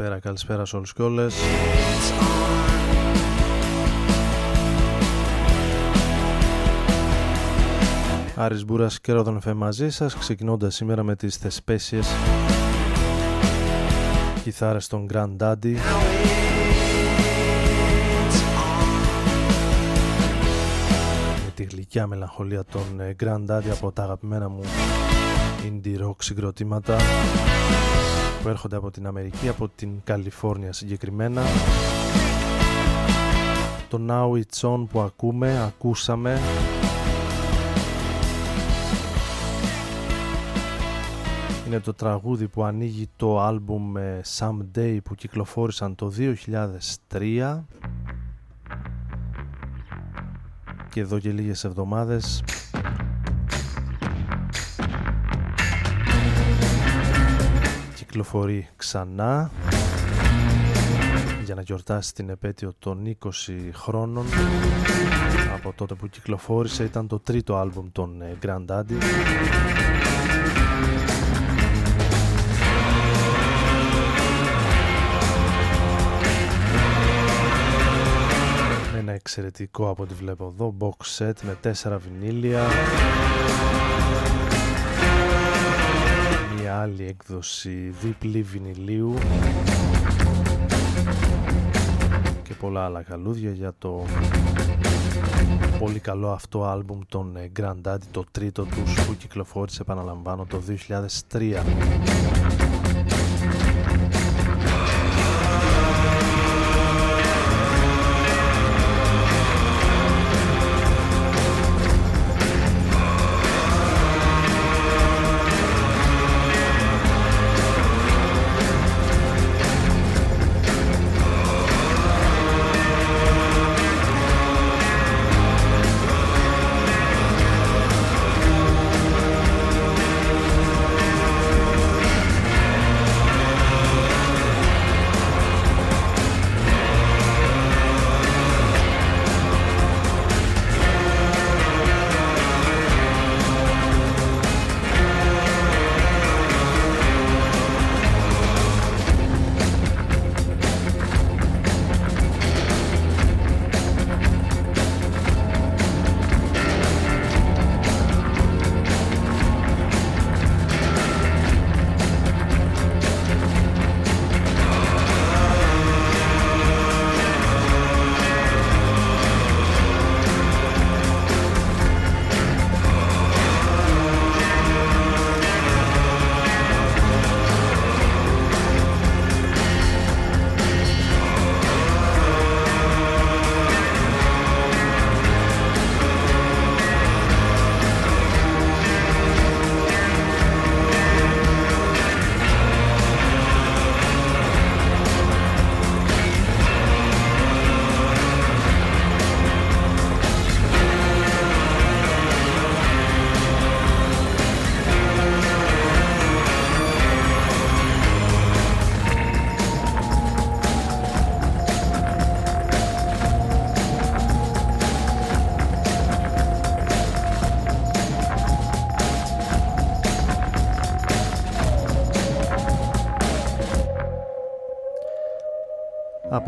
Καλησπέρα, καλησπέρα σε όλους και όλες. Άρης Μπούρας και Ρόδον Εφέ μαζί σας, ξεκινώντας σήμερα με τις θεσπέσιες κιθάρες των Grand Daddy. Με τη γλυκιά μελαγχολία των ε, Grand Daddy από τα αγαπημένα μου indie rock συγκροτήματα που έρχονται από την Αμερική, από την Καλιφόρνια συγκεκριμένα. Το Now It's On που ακούμε, ακούσαμε είναι το τραγούδι που ανοίγει το άλμπουμ Someday που κυκλοφόρησαν το 2003 και εδώ και λίγες εβδομάδες κυκλοφορεί ξανά για να γιορτάσει την επέτειο των 20 χρόνων. Από τότε που κυκλοφόρησε ήταν το τρίτο άλμπουμ των ε, Grand Daddy. Με ένα εξαιρετικό από ό,τι βλέπω εδώ box set με τέσσερα βινίλια άλλη έκδοση δίπλη βινιλίου και πολλά άλλα καλούδια για το πολύ καλό αυτό άλμπουμ των ε, Grand Daddy το τρίτο τους που κυκλοφόρησε επαναλαμβάνω το 2003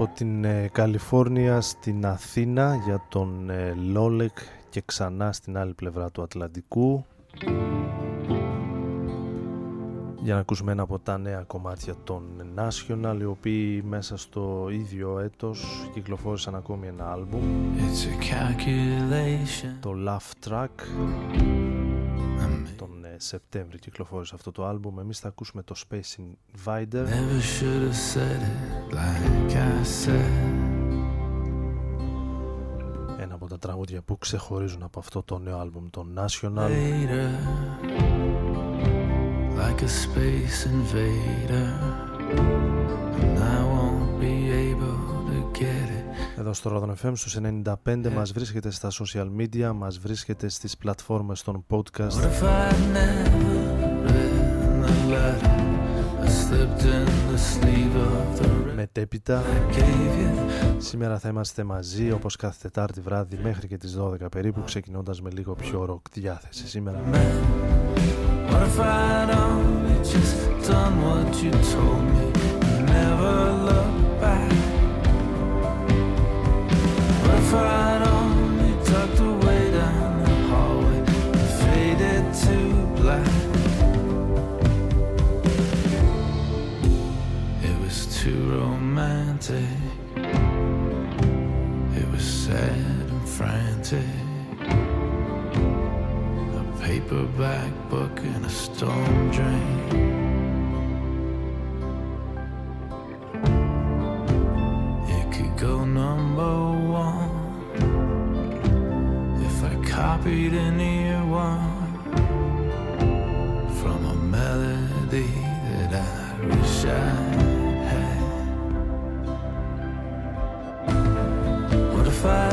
από την ε, Καλιφόρνια στην Αθήνα για τον ε, Λόλεκ και ξανά στην άλλη πλευρά του Ατλαντικού. Για να ακούσουμε ένα από τα νέα κομμάτια των National οι οποίοι μέσα στο ίδιο έτος κυκλοφόρησαν ακόμη ένα άλμπουμ. Το Laugh Track. Τον ε, Σεπτέμβρη κυκλοφόρησε αυτό το άλμπουμ. Εμείς θα ακούσουμε το Space Invader. Ένα από τα τραγούδια που ξεχωρίζουν από αυτό το νέο άλμπουμ το National. Like a space invader εδώ στο Rodon FM στους 95 yeah. μας βρίσκεται στα social media, μας βρίσκεται στις πλατφόρμες των podcast. Μετέπειτα Σήμερα θα είμαστε μαζί όπως κάθε Τετάρτη βράδυ μέχρι και τις 12 περίπου ξεκινώντας με λίγο πιο ροκ διάθεση σήμερα. What Tucked away down the hallway faded to black? It was too romantic. It was sad and frantic A paperback book in a storm drain. Go number one copied an earworm from a melody that I wish I had. What if I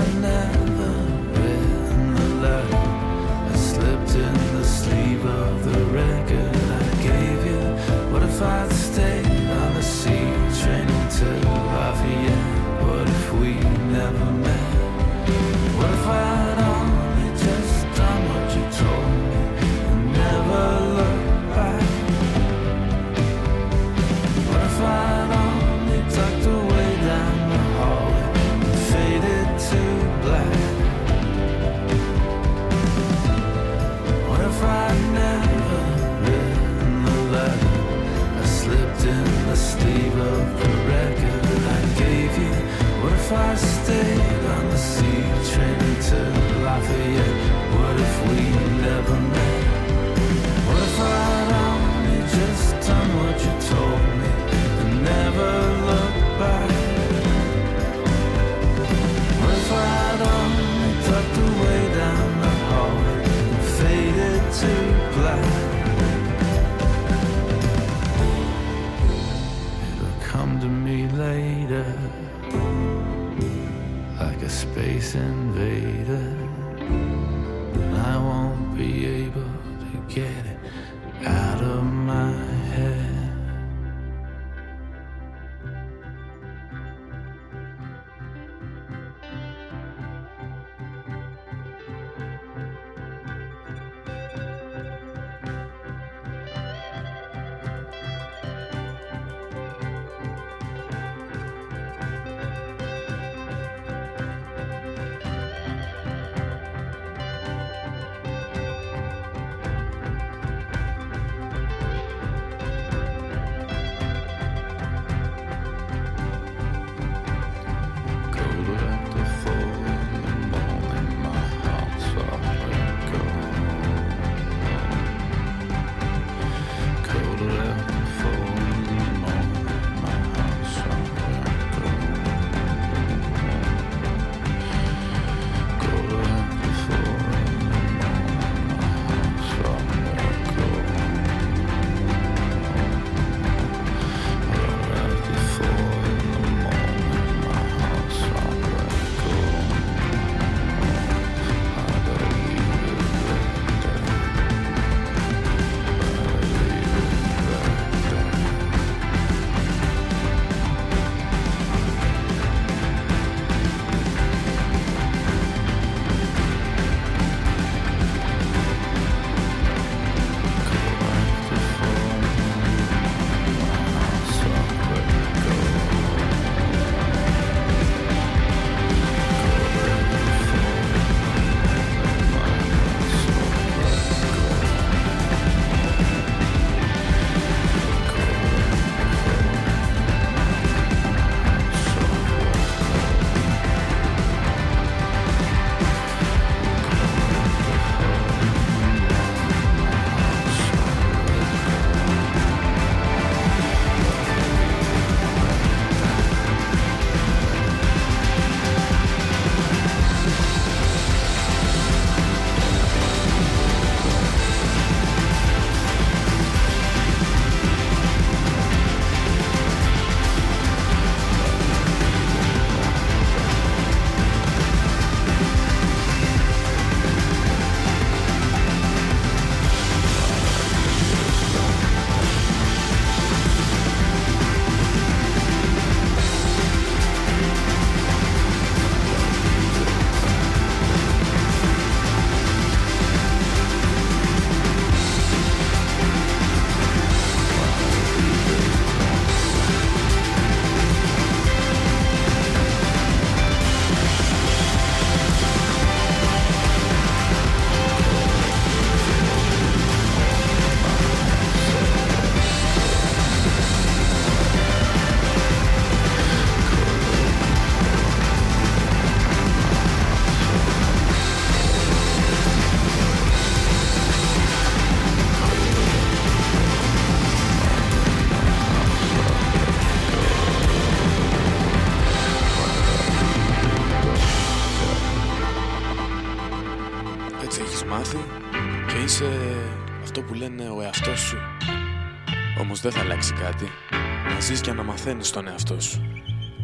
μαθαίνεις τον εαυτό σου.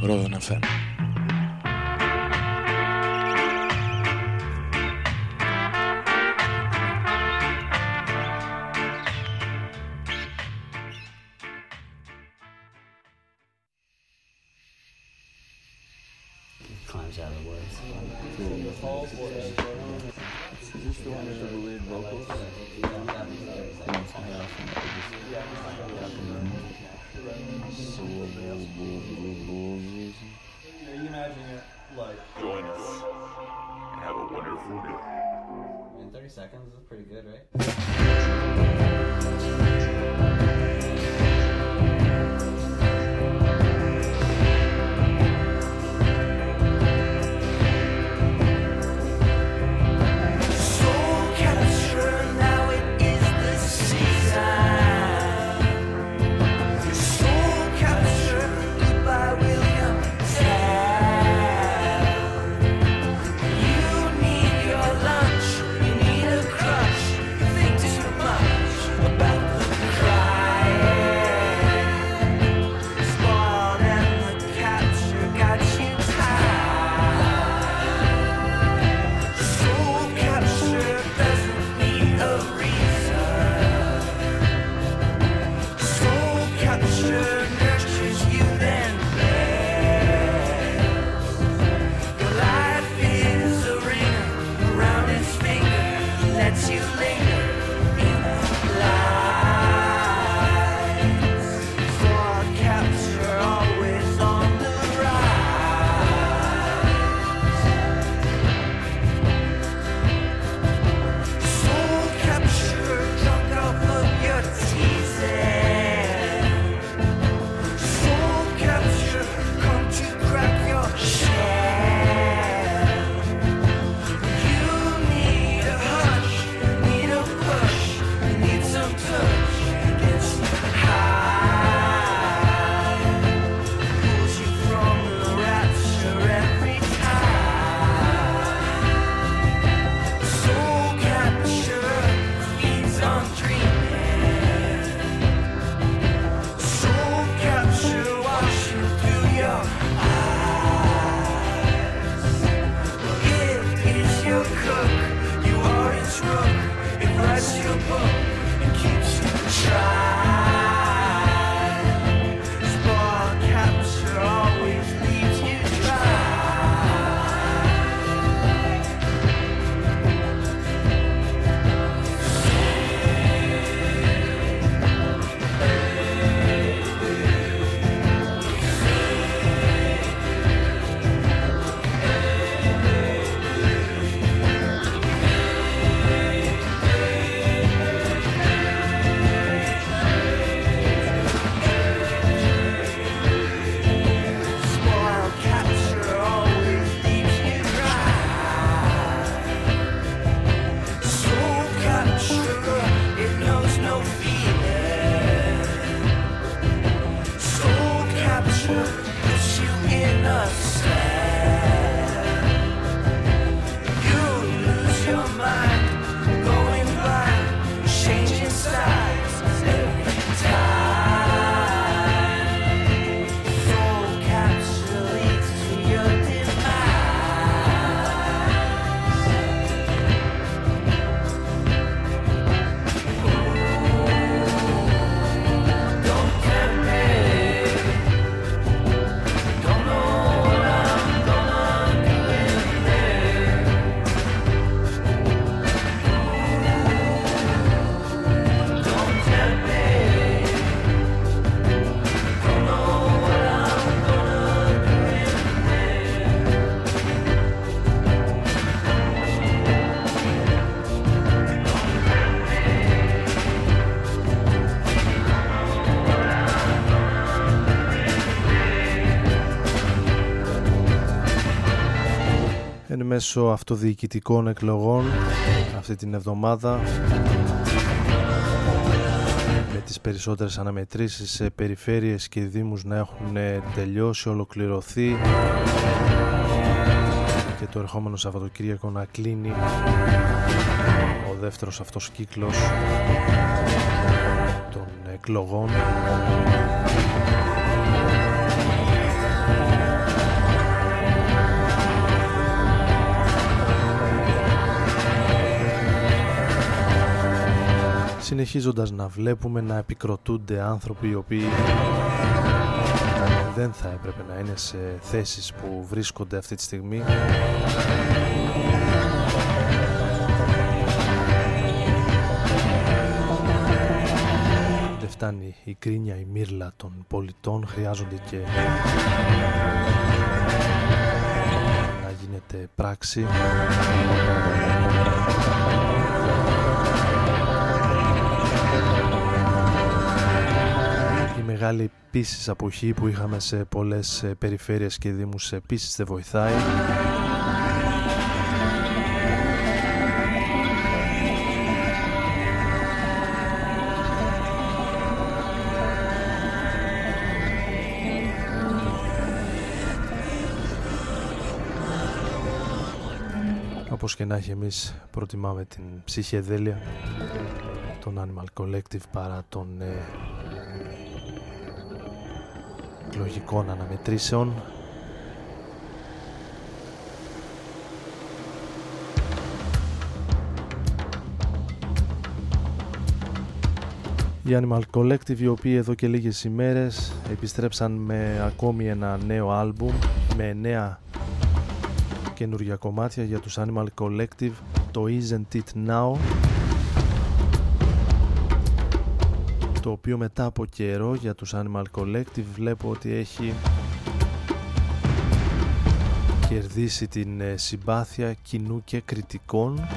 Ρόδον FM. Μέσω αυτοδιοικητικών εκλογών αυτή την εβδομάδα. Με τις περισσότερες αναμετρήσεις σε περιφέρειες και δήμους να έχουν τελειώσει, ολοκληρωθεί. Και το ερχόμενο Σαββατοκύριακο να κλείνει ο δεύτερος αυτός κύκλος των εκλογών συνεχίζοντας να βλέπουμε να επικροτούνται άνθρωποι οι οποίοι δεν θα έπρεπε να είναι σε θέσεις που βρίσκονται αυτή τη στιγμή. Δεν φτάνει η κρίνια, η μύρλα των πολιτών. Χρειάζονται και να γίνεται πράξη μεγάλη επίσης αποχή που είχαμε σε πολλές ε, περιφέρειες και δήμους επίσης δεν βοηθάει. Όπως και να έχει εμείς προτιμάμε την ψυχεδέλεια τον Animal Collective παρά τον ε, εκλογικών αναμετρήσεων. Οι Animal Collective οι οποίοι εδώ και λίγες ημέρες επιστρέψαν με ακόμη ένα νέο άλμπουμ με νέα καινούργια κομμάτια για τους Animal Collective το Isn't It Now το οποίο μετά από καιρό για τους Animal Collective βλέπω ότι έχει κερδίσει την ε, συμπάθεια κοινού και κριτικών.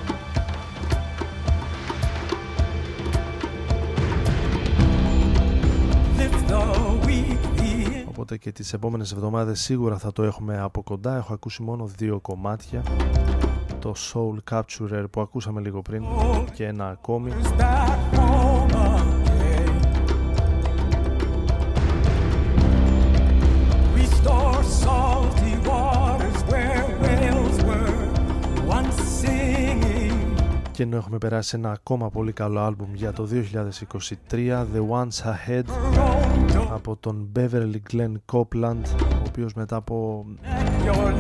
Οπότε και τις επόμενες εβδομάδες σίγουρα θα το έχουμε από κοντά. Έχω ακούσει μόνο δύο κομμάτια. Το Soul Capturer που ακούσαμε λίγο πριν και ένα ακόμη και ενώ έχουμε περάσει ένα ακόμα πολύ καλό άλμπουμ για το 2023 The Ones Ahead από τον Beverly Glenn Copeland ο οποίος μετά από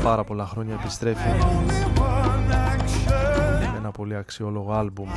πάρα πολλά χρόνια επιστρέφει με ένα πολύ αξιόλογο άλμπουμ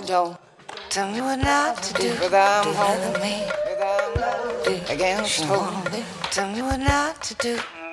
we don't. Tell me what not to do without holding me. Against hope. Tell me what not to do.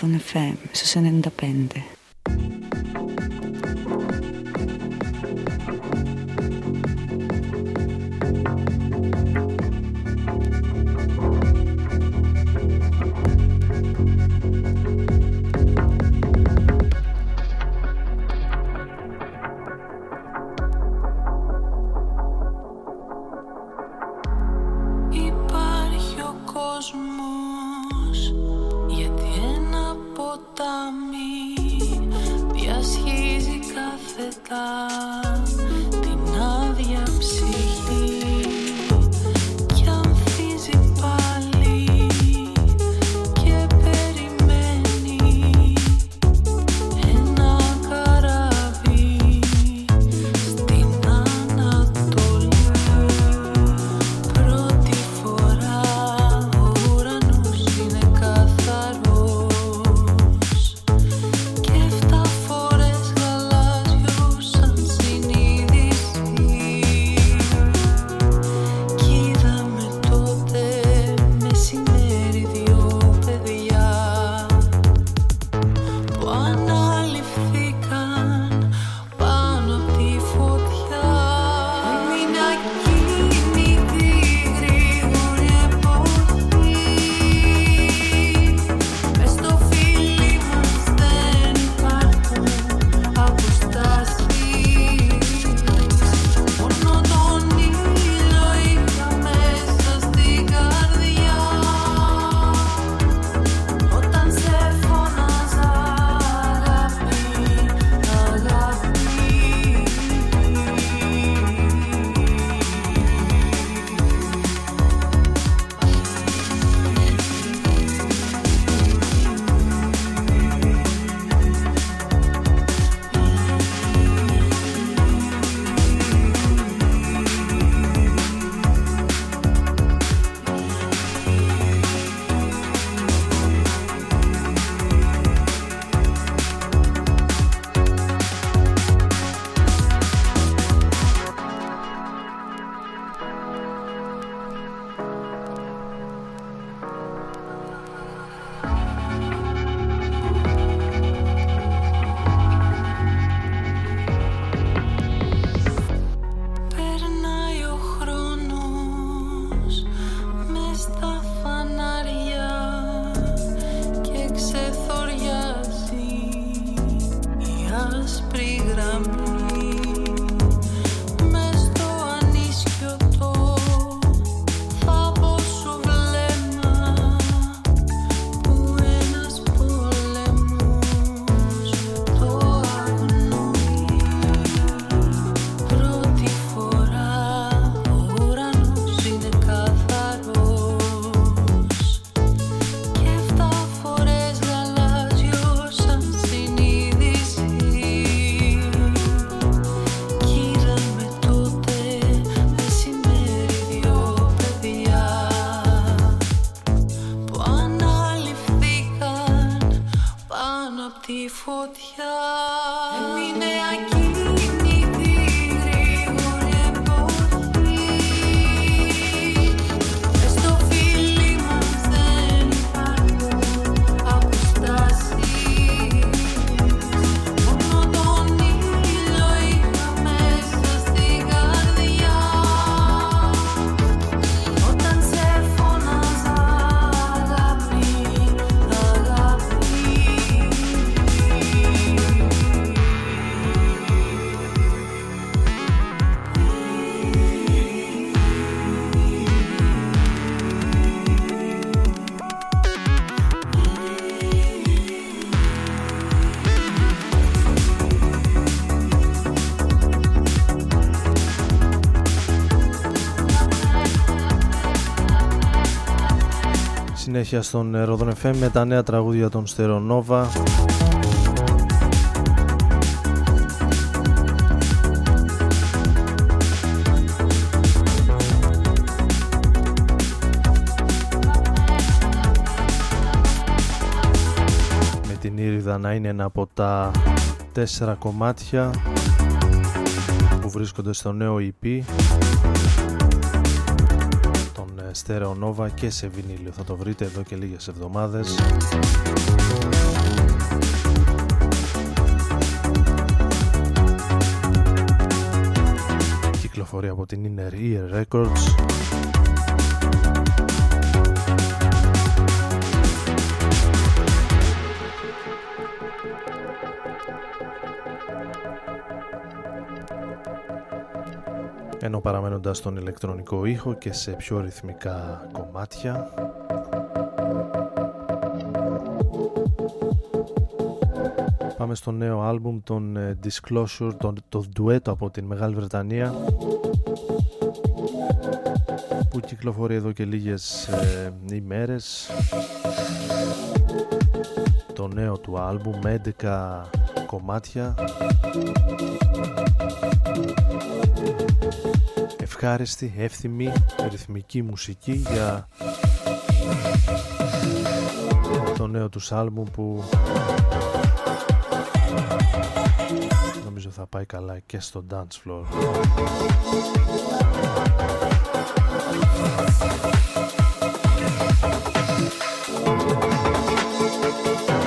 Ράδον FM στους 95. Συνέχεια στον Ροδον FM με τα νέα τραγούδια των Στερονόβα με την Ήριδα να είναι ένα από τα τέσσερα κομμάτια που βρίσκονται στο νέο EP Stereo Nova και σε βινίλιο. Θα το βρείτε εδώ και λίγες εβδομάδες. Κυκλοφορεί από την Inner Ear Records. Ενώ παραμένοντας στον ηλεκτρονικό ήχο και σε πιο ρυθμικά κομμάτια. Πάμε στο νέο άλμπουμ των ε, Disclosure, το, το ντουέτο από την Μεγάλη Βρετανία που κυκλοφορεί εδώ και λίγες ε, ημέρες. Το νέο του άλμπουμ με 11 κομμάτια ευχάριστη, εύθυμη, ρυθμική μουσική για το νέο τους άλμπουμ που νομίζω θα πάει καλά και στο dance floor. είστε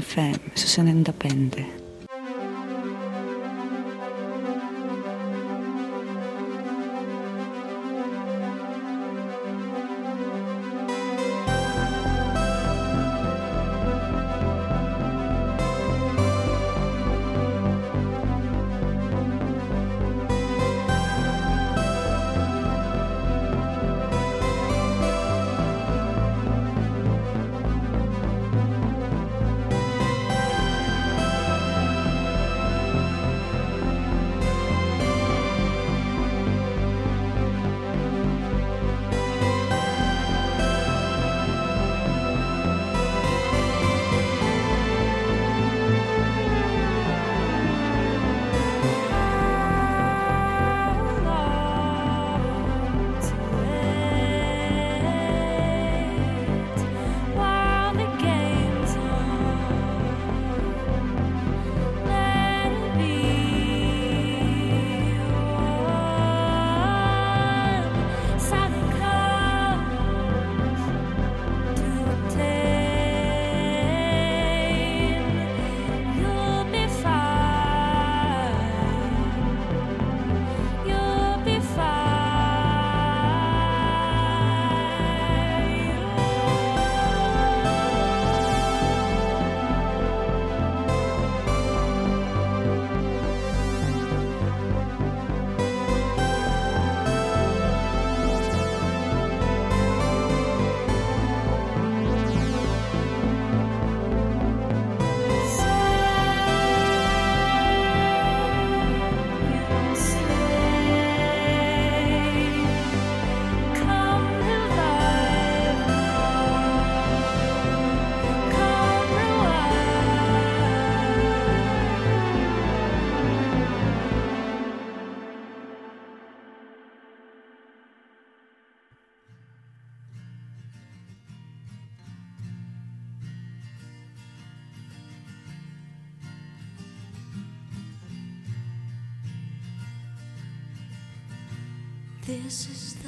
FM, su se ne indapende. this is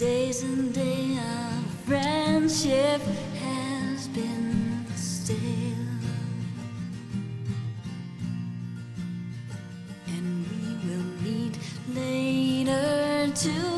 Days and day our friendship has been stale. And we will meet later to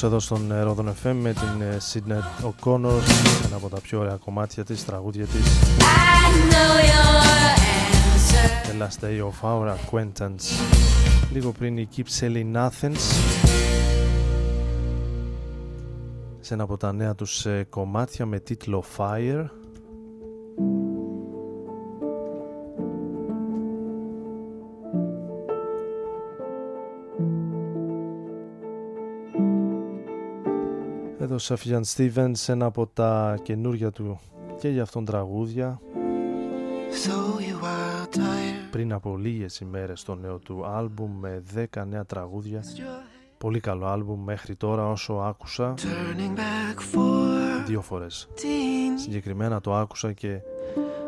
Τελευταίο μέρος εδώ στον ε, Rodon FM με την ε, Sydney O'Connor ένα από τα πιο ωραία κομμάτια της, τραγούδια της. I know your answer. The Last Day of Our Acquaintance. Λίγο πριν η Keep Selling Athens. Σε ένα από τα νέα τους ε, κομμάτια με τίτλο Fire Σαφιάν Stevens ένα από τα καινούργια του και για αυτόν τραγούδια So you are tired. πριν από λίγες ημέρες το νέο του άλμπουμ με 10 νέα τραγούδια πολύ καλό άλμπουμ μέχρι τώρα όσο άκουσα Turning back for δύο φορές teens συγκεκριμένα το άκουσα και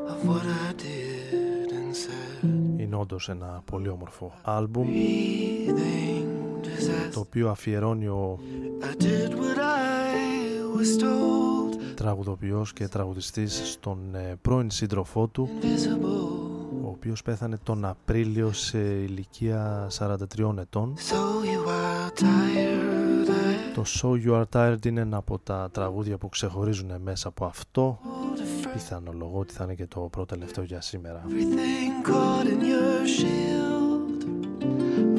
of what I did and said. είναι όντως ένα πολύ όμορφο άλμπουμ Breathing disaster. το οποίο αφιερώνει ο τραγουδοποιός και τραγουδιστής στον ε, πρώην σύντροφό του Invisible. ο οποίος πέθανε τον Απρίλιο σε ηλικία 43 ετών So you are tired. I Το So You Are Tired είναι ένα από τα τραγούδια που ξεχωρίζουν μέσα από αυτό. hold a friend. Πιθανολογώ ότι θα είναι και το πρώτο τελευταίο για σήμερα. Everything caught in your shield.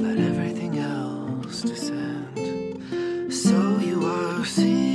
Let everything else descend. So you are seething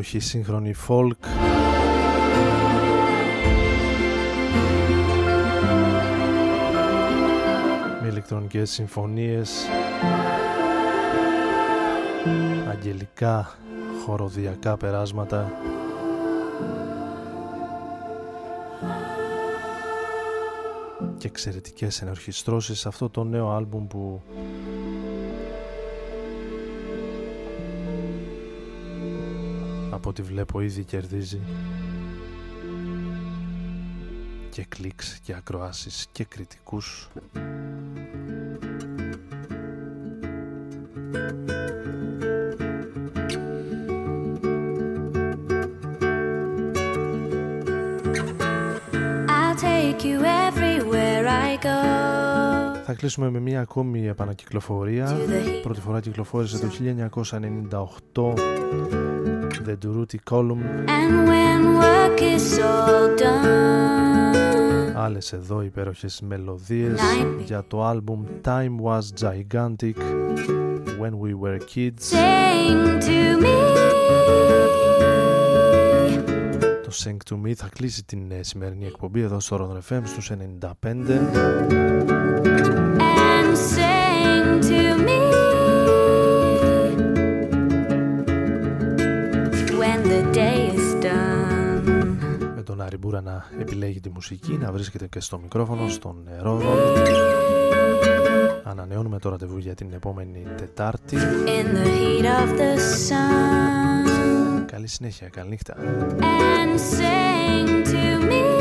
υπέροχη σύγχρονη folk. Με ηλεκτρονικές συμφωνίες. Αγγελικά χοροδιακά περάσματα. Και εξαιρετικές ενορχιστρώσεις σε αυτό το νέο άλμπουμ που ό,τι βλέπω ήδη κερδίζει και κλικς και ακροάσεις και κριτικούς I'll take you everywhere I go. Θα κλείσουμε με μια ακόμη επανακυκλοφορία. Πρώτη φορά κυκλοφόρησε το 1998 The Durutti Column. And when work is all done, Άλλες εδώ υπέροχες μελωδίες για το άλμπουμ Time Was Gigantic When We Were Kids. sing to me. Το Sing To Me θα κλείσει την ε, σημερινή εκπομπή εδώ στο Rodon FM στους 95. and sing to me Με τον Άρη Μπούρα να επιλέγει τη μουσική, να βρίσκεται και στο μικρόφωνο, στον Ρόδον. Ανανεώνουμε το ραντεβού για την επόμενη Τετάρτη. In the heat of the sun Καλή συνέχεια, καλή νύχτα. and sing to me